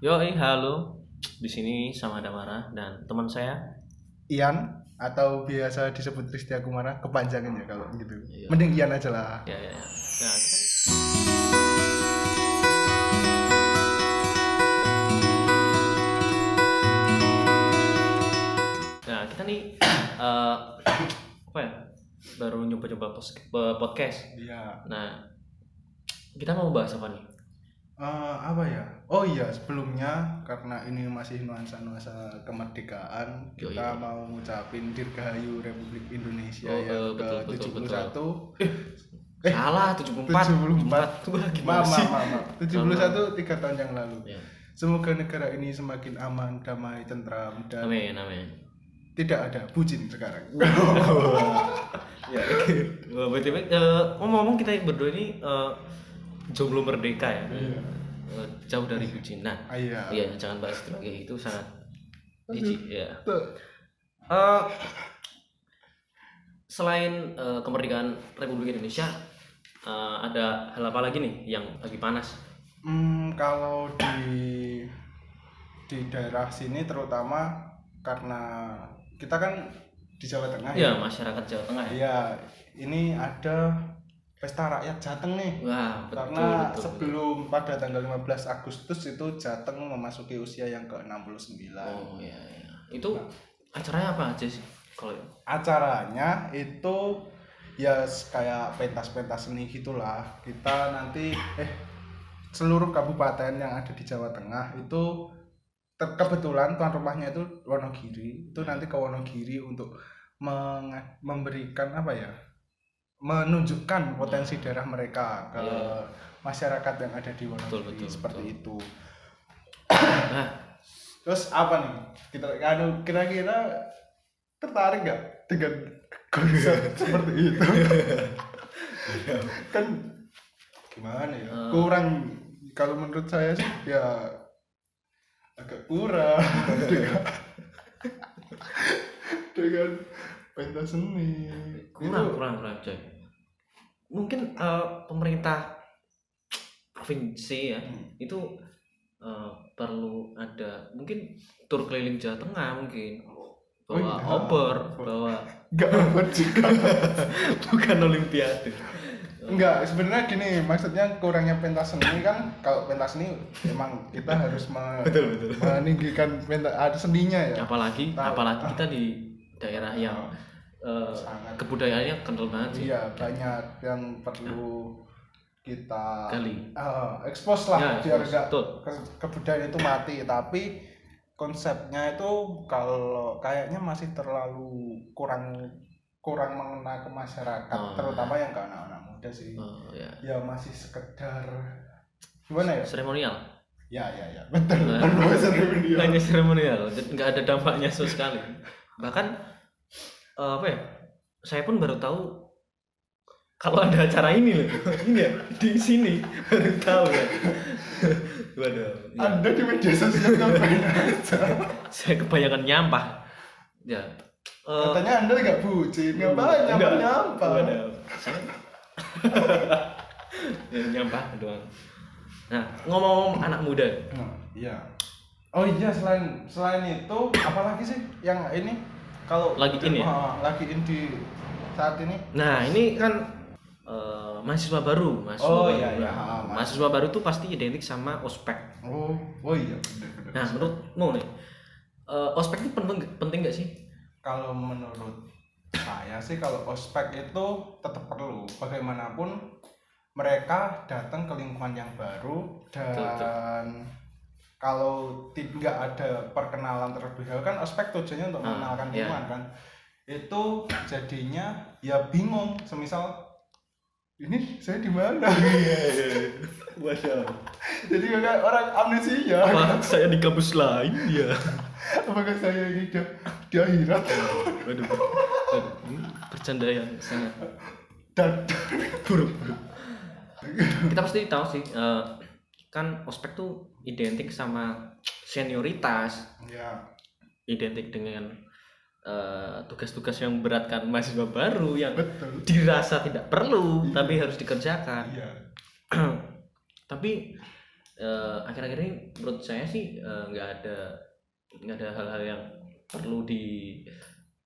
Yoi, halo. Di sini sama Damara dan teman saya. Ian atau biasa disebut Risti Akumara kepanjangan ya kalau gitu. Iya. Mending Ian aja lah. Ya, ya, ya. Nah, kita... Nah, kita nih eh, apa ya? Baru nyoba-nyoba eh, podcast. Iya. Nah, kita mau bahas apa nih? Eh, apa ya? Oh iya, sebelumnya karena ini masih nuansa-nuansa kemerdekaan, Yoi. kita mau ngucapin Dirgahayu Republik Indonesia Oh, yang eh, betul, betul, ke-71. Eh, Salah, 74. 74. Wah, gimana Maaf, sih? maaf, maaf, maaf. 71 tiga tahun yang lalu. Ya. Semoga negara ini semakin aman, damai, tentram, dan Amin, amin. tidak ada bucin sekarang. Ya, BTW, eh, ngomong-ngomong kita berdua ini eh, jomblo merdeka ya. Eh, jauh dari bucin. Nah, Ah, Iya. iya jangan bahas itu lagi. Itu sangat jijik ya. Tuh. Eh, selain eh, kemerdekaan Republik Indonesia, eh, ada hal apa lagi nih yang lagi panas? Hmm, kalau di di daerah sini terutama karena kita kan di Jawa Tengah Ya, masyarakat Jawa Tengah ya. Iya, ini ada pesta rakyat Jateng nih. Wah, betul, karena betul, betul. sebelum pada tanggal 15 Agustus itu Jateng memasuki usia yang ke-69. Oh iya, iya. Itu acaranya apa aja sih? Kalau Acaranya itu ya kayak pentas-pentas seni gitulah. Kita nanti eh seluruh kabupaten yang ada di Jawa Tengah itu ter- kebetulan tuan rumahnya itu Wonogiri. Itu nanti ke Wonogiri untuk meng- memberikan apa ya? Menunjukkan potensi daerah mereka ke Iya. masyarakat yang ada di Wonogiri Betul, betul, seperti betul. itu. nah, Terus apa nih? Kita anu kira-kira tertarik nggak dengan konsep seperti itu? kan gimana ya? Eh. Kurang kalau menurut saya sih ya agak kurang dengan, dengan pentas seni. kurang Itu- kurang kurang coy mungkin eh, pemerintah provinsi ya Hmm. itu eh, perlu ada mungkin tur keliling Jawa Tengah mungkin Oh bawa iya. obor bawa nggak amat juga. bukan olimpiade Enggak, sebenarnya gini, maksudnya kurangnya pentas seni kan kalau pentas seni emang kita harus me- betul betul meninggikan pentas ada seninya ya. apalagi Tahu. apalagi kita di daerah yang Sangat. kebudayaannya kental banget sih Iya, banyak yang perlu kita kali eh, expose lah Ya, biar enggak ke- kebudayaan itu mati, tapi konsepnya itu kalau kayaknya masih terlalu kurang kurang mengena ke masyarakat, Oh. terutama yang ke anak-anak muda sih. oh, ya Ya masih sekedar gimana ya? seremonial Ya, ya, ya, betul. Nah. Seremonial. hanya seremonial nggak ada dampaknya sama sekali bahkan eh, apa ya? Saya pun baru tahu kalau ada acara ini loh. Ini ya di sini. Baru tahu ya waduh ya. Anda di media sosial ngapain? Aja? saya kebanyakan nyampah. Ya. Eh, Katanya Anda nggak bucin, ngapain enggak. nyampah nyampah? Waduh, saya ya, nyampah doang. Nah ngomong-ngomong anak muda. Nah, iya. Oh iya selain selain itu apalagi sih yang ini kalau Lagi in ya? Ah, lagi in di saat ini Nah, ini kan eh, mahasiswa baru, mahasiswa Oh, baru. iya, iya. Nah, Ah, mahasiswa baru tuh pasti identik sama ospek. oh oh iya benar benar. Nah, menurutmu nih, eh, ospek itu penting penting gak sih? kalau menurut saya sih kalau ospek itu tetap perlu bagaimanapun mereka datang ke lingkungan yang baru dan Betul, betul. Kalau tidak ada perkenalan terlebih dahulu kan ospek tujuannya untuk Ah, mengenalkan iya. lingkungan kan itu jadinya ya bingung semisal ini saya di mana Waduh. jadi kayak orang amnesia Apa saya di kampus lain ya? apakah saya ini di, di akhirat Waduh. Waduh. Ini bercanda yang sangat dan buruk. Kita pasti tahu sih, eh, kan ospek tuh identik sama senioritas, ya identik dengan eh, tugas-tugas yang beratkan mahasiswa baru yang betul. dirasa tidak perlu tapi harus dikerjakan. Iya. Tapi eh, akhir-akhir ini menurut saya sih eh, nggak ada nggak ada hal-hal yang perlu di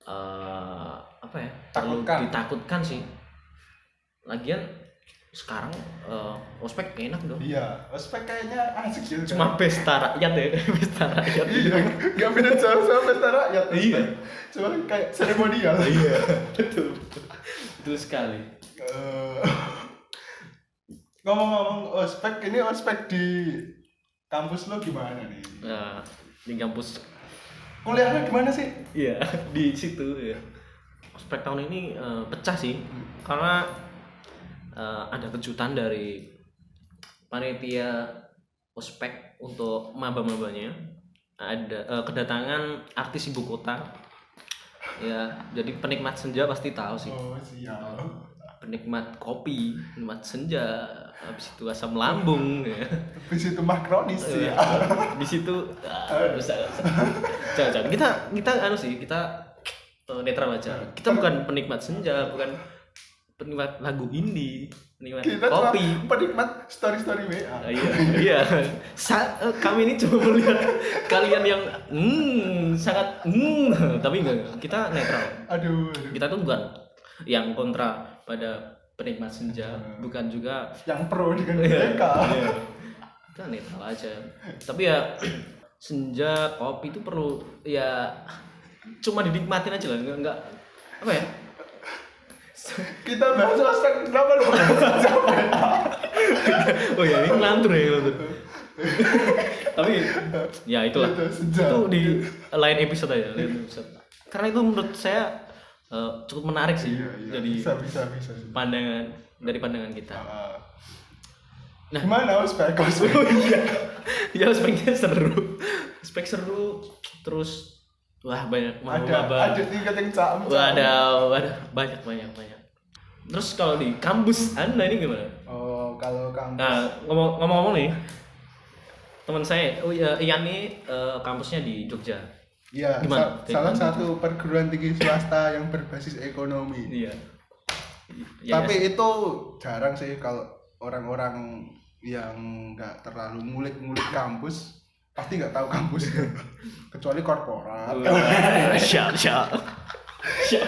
eh, apa ya? Perlu Takutkan. ditakutkan sih. Lagian sekarang eh, ospek enak dong. Iya ospek kayaknya asik sih. Cuma pesta rakyat ya pesta rakyat. Iya nggak beda jauh sama pesta rakyat. Iya. cuma kayak seremonial. Iya. Betul. Betul sekali. Eh, ngomong-ngomong ospek ini ospek di kampus lo gimana nih? Nah di kampus. Kuliahnya gimana sih? Iya, di situ ya. Ospek tahun ini eh, pecah sih, karena eh, ada kejutan dari panitia ospek untuk maba-mabanya. Ada eh, kedatangan artis ibu kota. Ya, jadi penikmat senja pasti tahu sih. oh siap Penikmat kopi, penikmat senja, habis itu asam lambung ya. di situ mah kronis sih Iya. di situ ah, bisa jangan jangan kita kita anu sih kita eh, netral aja kita bukan penikmat senja bukan penikmat lagu indie penikmat kita cuma kopi penikmat story story WA Ah, iya iya Sa- eh, kami ini cuma melihat kalian yang hmm sangat hmm tapi enggak kita netral aduh, aduh. kita tuh bukan yang kontra pada penikmat senja bukan juga yang pro dengan Iya, mereka iya. Kita netral aja. Tapi ya senja kopi itu perlu ya cuma dinikmatin aja lah, enggak, enggak apa ya? Kita bahas ospek kenapa lu Oh ya, ini ngelantur ya ngelantur. Tapi ya itulah. Itu di lain episode aja, lain episode. Karena itu menurut saya eh, cukup menarik sih. iya, iya. Jadi bisa bisa bisa sih. pandangan dari pandangan kita. Ah. Nah. gimana ospek ospek Oh iya. Ya speknya seru. Spek seru terus wah banyak ada ada tingkat yang cam Wah, ada, ada banyak banyak banyak. Terus kalau di kampus Anda ini gimana? oh kalau kamu Nah, ngomong- ngomong-ngomong nih, teman saya, oh iya, Ian nih eh, kampusnya di Jogja. Iya, Gimana? sa- salah satu perguruan tinggi swasta yang berbasis ekonomi. Iya. Ya, Tapi itu jarang sih kalau orang-orang yang nggak terlalu ngulik-ngulik kampus pasti nggak tahu kampus kecuali korporat. Siap siap. Ya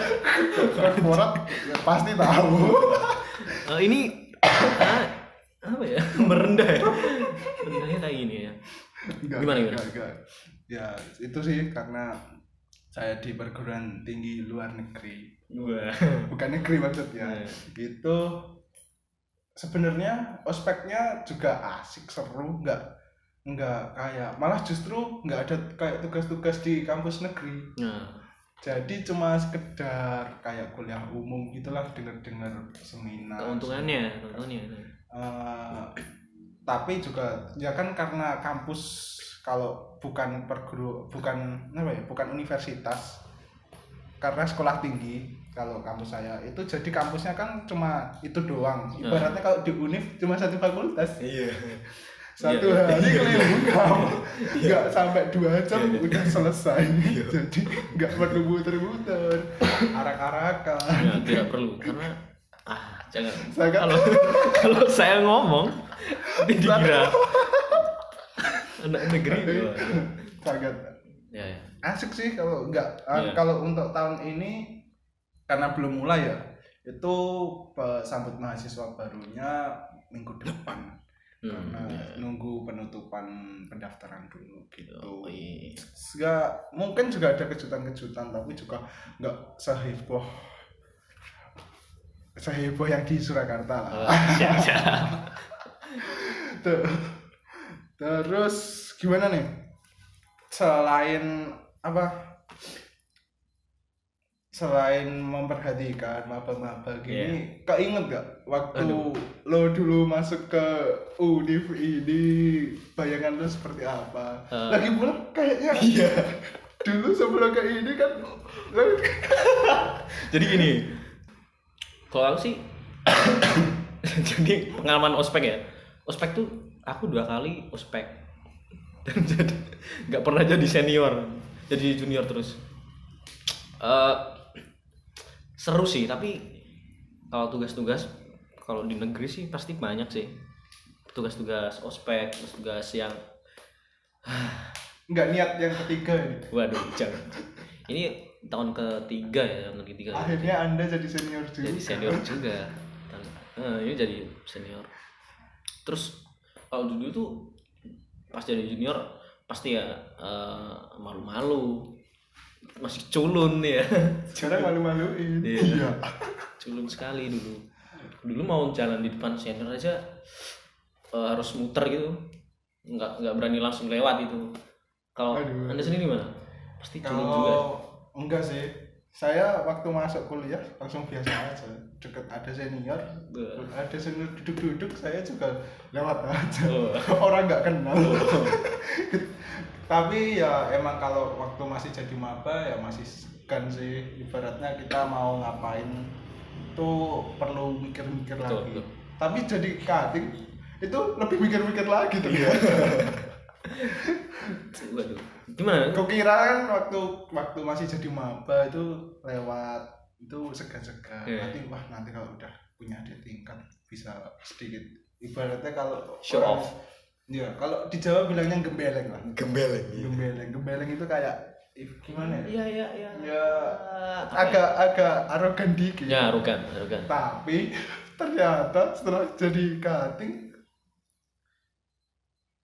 pasti tahu. Eh, ini ah, apa ya merendah ya merendahnya kayak gini ya Nggak, Gimana, gimana? nggak. Ya itu sih karena saya di perguruan tinggi luar negeri, Wah. bukan negeri maksudnya. Iya. Itu sebenarnya ospeknya juga asik seru nggak nggak kayak malah justru nggak ada kayak tugas-tugas di kampus negeri Nah, jadi cuma sekedar kayak kuliah umum gitulah dengar-dengar seminar keuntungannya, keuntungannya. Eh, tapi juga ya kan karena kampus kalau bukan perguru bukan apa ya bukan universitas karena sekolah tinggi kalau kampus saya itu jadi kampusnya kan cuma itu doang ibaratnya kalau di univ cuma satu fakultas Iya. Satu Iya, hari keliling kamu nggak sampai dua jam Iya, iya. udah selesai. Jadi nggak perlu muter-muter. Arak-arakan. Ya, tidak perlu karena ah jangan. Saya Kalau kalau saya ngomong dikira. Anak negeri. Sangat Ya, ya. asik sih kalau nggak. Iya. kalau untuk tahun ini karena belum mulai ya itu pe- sambut mahasiswa barunya minggu depan Hmm, karena ya. nunggu penutupan pendaftaran dulu gitu Oh, iya. mungkin juga ada kejutan-kejutan tapi juga nggak seheboh seheboh yang di Surakarta lah Oh, siap, siap. Tuh. Terus gimana nih? Selain apa? Selain memperhatikan maba-maba gini, keinget gak waktu Aduh. lo dulu masuk ke univ ini, bayangan lo seperti apa? Eh. Lagi pula kayaknya dulu sebelum ke ini kan Jadi gini, kalau aku sih, jadi pengalaman ospek ya, ospek tuh aku dua kali ospek dan jadi nggak pernah jadi senior, jadi junior terus. Eh, seru sih, tapi kalau tugas-tugas kalau di negeri sih pasti banyak sih. tugas-tugas ospek tugas yang nggak niat yang ketiga ini. Waduh jangan. Ini tahun ketiga ya tahun ketiga. Akhirnya anda jadi senior juga. Jadi senior juga. Eh, ini jadi senior. Terus kalau dulu tuh pas jadi junior pasti ya eh, malu-malu masih culun ya. Sekarang malu-maluin. Iya. culun sekali dulu. Dulu mau jalan di depan senior aja eh, harus muter gitu. Nggak nggak berani langsung lewat itu kalau anda sendiri gimana? Pasti culun juga. enggak sih. Saya waktu masuk kuliah langsung biasa aja. Deket ada senior Beuh. ada senior duduk-duduk saya juga lewat aja. Oh. orang nggak kenal tapi ya emang kalau waktu masih jadi maba ya masih segan sih ibaratnya kita mau ngapain itu perlu mikir-mikir lagi betul. tapi jadi cutting itu lebih mikir-mikir lagi Iya. ternyata waduh gimana Kukira kan waktu waktu masih jadi maba itu lewat itu segan-segan Iya. nanti wah nanti kalau udah punya adik tingkat bisa sedikit ibaratnya kalau Show orang- off. Iya, kalau di Jawa bilangnya gembeleng lah. gembeleng Gembeleng, gembeleng itu kayak gimana ya? iya iya iya Ya agak agak arogan dikit. ya arogan arogan Tapi ternyata setelah jadi cutting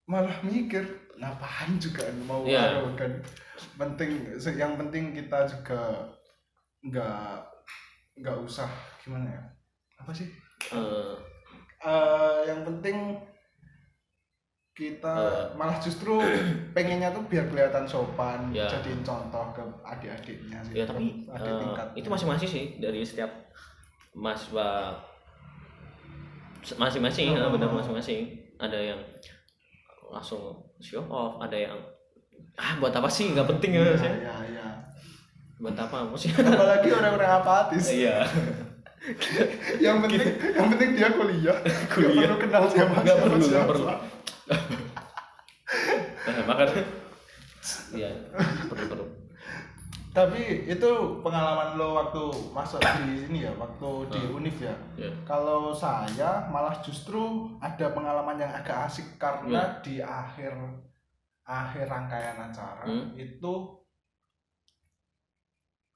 malah mikir ngapain juga mau Iya. arogan. Penting yang penting kita juga nggak nggak usah gimana ya? Apa sih? Eh, Eh, yang penting kita Eh. malah justru pengennya tuh biar kelihatan sopan Ya. jadiin contoh ke adik-adiknya ya tapi adik tingkat itu masing-masing sih dari setiap mahasiswa masing-masing Oh. benar masing-masing ada yang langsung show off ada yang ah buat apa sih nggak penting ya, ya, sih ya, ya. buat apa maksudnya apalagi orang-orang apatis iya yang penting yang penting dia kuliah Kuliah. Nggak perlu kenal siapa siapa, perlu, siapa. perlu. nah, makanya iya perlu perlu tapi itu pengalaman lo waktu masuk di sini ya waktu di univ ya? Ya Kalau saya malah justru ada pengalaman yang agak asik karena di akhir akhir rangkaian acara Hmm. itu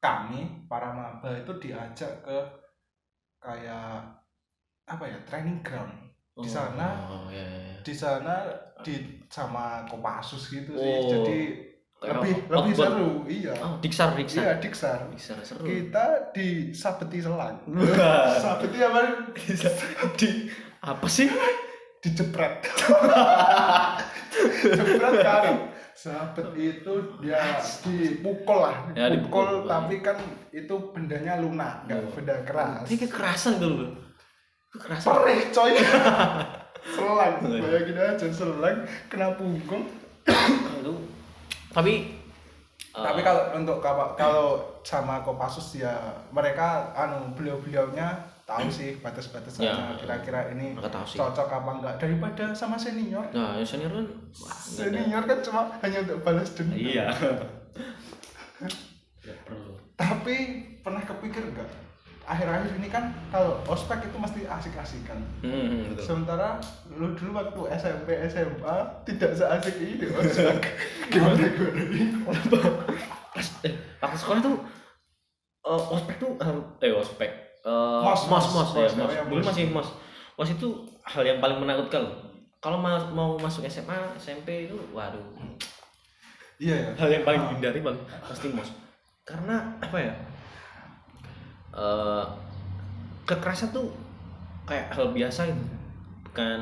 kami para maba itu diajak ke kayak apa ya training ground Di sana- oh, ya, ya, ya. di sana di sama Kopassus gitu sih. Oh. jadi lebih out- lebih outbound. seru iya. Oh diksar diksar iya diksar diksar seru. Kita di sabeti selang sabeti apa? Di apa sih? Dijepret jepret. Kan sabet itu dia dipukul lah. Ya, dipukul dipukul. tapi kan itu bendanya lunak nggak Oh. benda keras. Ini kekerasan tuh loh kekerasan perih coy. Selang. Iya. bayangin aja selang kena punggung. Aduh. tapi eh, tapi kalau untuk kalau sama Kopassus ya mereka anu beliau-beliaunya tahu sih batas-batasannya Ya. kira-kira ini cocok apa enggak. Daripada sama senior. Nah yang senior kan wah, senior kan cuma hanya untuk balas dendam. Iya. Tapi pernah kepikir enggak akhir-akhir ini kan kalau ospek itu mesti asik-asikan hmm, betul. Sementara lu dulu waktu SMP SMA tidak seasik ini ospek gimana? Gimana pas eh, waktu sekolah tuh eh, ospek tuh harus eh ospek eh, Mos, mos mos, mos ya mos, ya, dulu mos. masih mos. Mos itu hal yang paling menakutkan kalau ma- mau masuk SMA SMP itu waduh. Iya ya hal yang paling Ah. dihindari bang pasti mos. Karena apa ya eh kekerasan tuh kayak hal biasa gitu bukan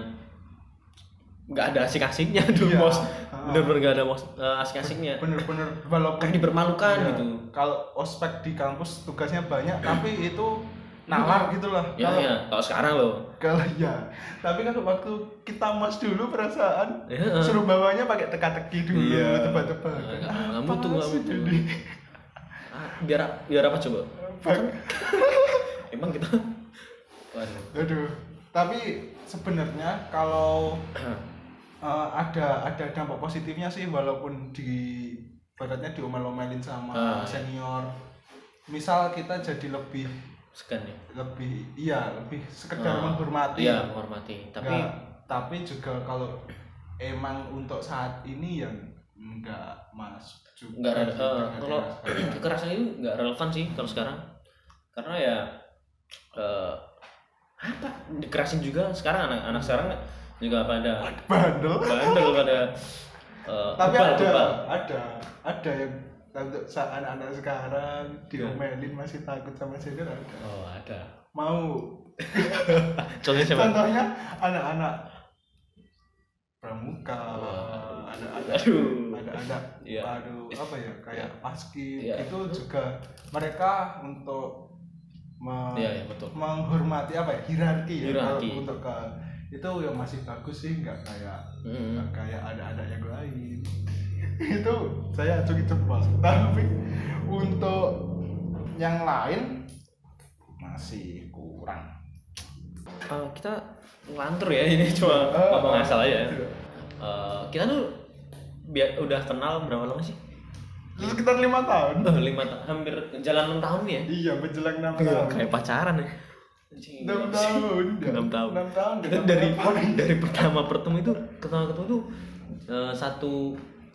nggak ada asik-asiknya dulu Iya. mos Ah. bener-bener nggak ada mos eh, asik-asiknya bener-bener walaupun kayak dipermalukan Iya. gitu kalau ospek di kampus tugasnya banyak tapi itu nalar gitu lah ya kalau ya kalau sekarang loh kalau ya tapi kan waktu kita mas dulu perasaan Ya, suruh bawanya pakai teka-teki dulu Iya. tebak-tebakan sih butuh. ini? Ah, biar biar apa coba Bang. emang kita waduh. Aduh. Tapi sebenarnya kalau eh, ada ada dampak positifnya sih walaupun di baratnya diomel-omelin sama Ah, iya. senior misal kita jadi lebih segan ya? lebih iya lebih sekedar Ah, menghormati. iya menghormati. Tapi Nggak, tapi juga kalau emang untuk saat ini yang enggak masuk juga nggak rele- sih, eh, nggak kalau dirasakan. kekerasan itu nggak relevan sih kalau sekarang karena ya eh, apa dikerasin juga sekarang anak-anak sekarang juga pada bandel bandel pada eh, tapi bebal, ada bebal. ada ada yang untuk saat anak-anak sekarang diomelin masih takut sama senior ada oh ada mau contohnya siapa contohnya anak-anak pramuka ada-ada Aduh. ada-ada Iya. aduh apa ya kayak paski Iya. itu juga mereka untuk me- iya iya betul. menghormati apa ya? Hierarki ya Hierarki. kalau untuk ke itu yang masih bagus sih nggak kayak Mm. nggak kayak ada-ada yang lain. Itu saya acungi jempol tapi untuk yang lain masih kurang. Eh, kita ngelantur ya ini cuma Eh, ngomong asal aja ya. Eh, kita tuh biar udah kenal berapa lama sih sekitar lima tahun. Eh, lima ta- hampir jalan enam tahun ya? Iya menjelang enam tahun. kayak pacaran ya. Enam tahun. Enam tahun. enam tahun kita dari dari pertama bertemu itu ketemu ketemu tuh eh, satu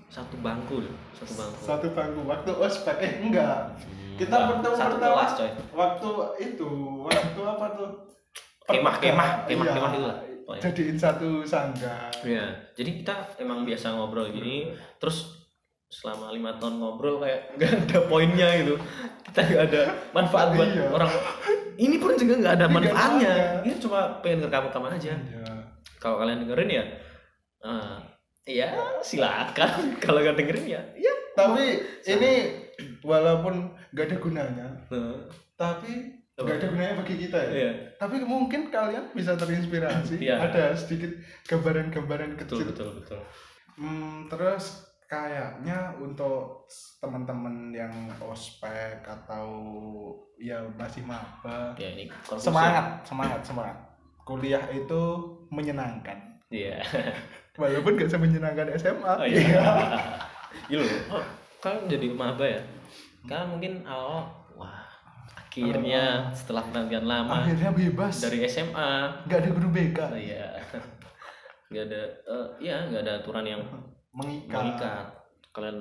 satu bangku loh satu bangku satu bangku waktu ospek eh enggak. Kita Enggak, bertemu satu pertama kelas, coy. waktu itu waktu apa tuh? Kemah, kemah, kemah, Iya, kemah gitu lah, jadiin satu sangga Iya, jadi kita emang biasa ngobrol gini, terus selama lima tahun ngobrol kayak nggak ada poinnya gitu, kita nggak ada manfaat buat Iya. orang. Ini pun juga nggak ada Nggak manfaatnya, ada. ini cuma pengen rekam-rekaman aja. Iya. Kalau kalian dengerin ya, eh, ya silakan. Kalau nggak dengerin ya, ya. tapi ini walaupun nggak ada gunanya Nah, tapi nggak ada gunanya bagi kita ya Iya, tapi mungkin kalian bisa terinspirasi Iya. ada sedikit gambaran-gambaran betul kecil betul betul. Hmm, terus kayaknya untuk teman-teman yang ospek atau ya masih maba Ya ini semangat semangat semangat kuliah itu menyenangkan Iya. walaupun gak semenyenangkan SMA Oh iya. Iya. Oh, kalian jadi maba ya? Kalian mungkin awal wah akhirnya setelah penantian lama akhirnya bebas dari SMA. nggak ada guru BK Oh, iya. Gak ada eh ya nggak ada aturan yang mengikat mengikat. Kalian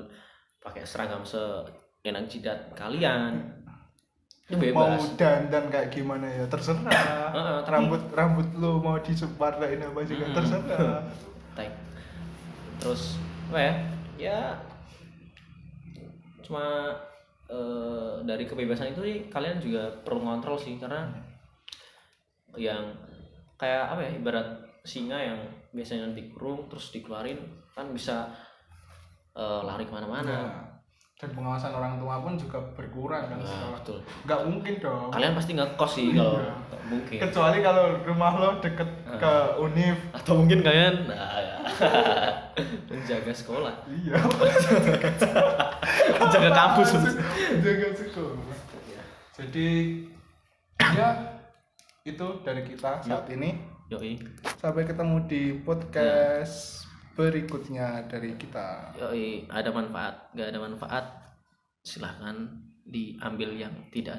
pakai seragam seenak jidat kalian. Itu mau bebas. dandan kayak gimana ya terserah Heeh, tapi- rambut rambut lu mau disebarlain apa juga Mm-mm. terserah. Terus apa ya? Ya cuma eh, dari kebebasan itu sih kalian juga perlu ngontrol sih karena yang kayak apa ya ibarat singa yang biasanya dikurung terus dikeluarin kan bisa eh, lari ke mana-mana. Ya. dan pengawasan orang tua pun juga berkurang kan Nah, sekolah betul. nggak mungkin dong Kalian pasti nggak kos sih kalau Iya. nggak mungkin. kecuali kalau rumah lo deket Ah. ke univ Atau mungkin kalian nah, ya. menjaga sekolah, iya menjaga kampus. jaga sekolah jadi ya itu dari kita saat ini Yoi. sampai ketemu di podcast berikutnya dari kita Yoi, ada manfaat, nggak ada manfaat, silahkan diambil yang tidak ada.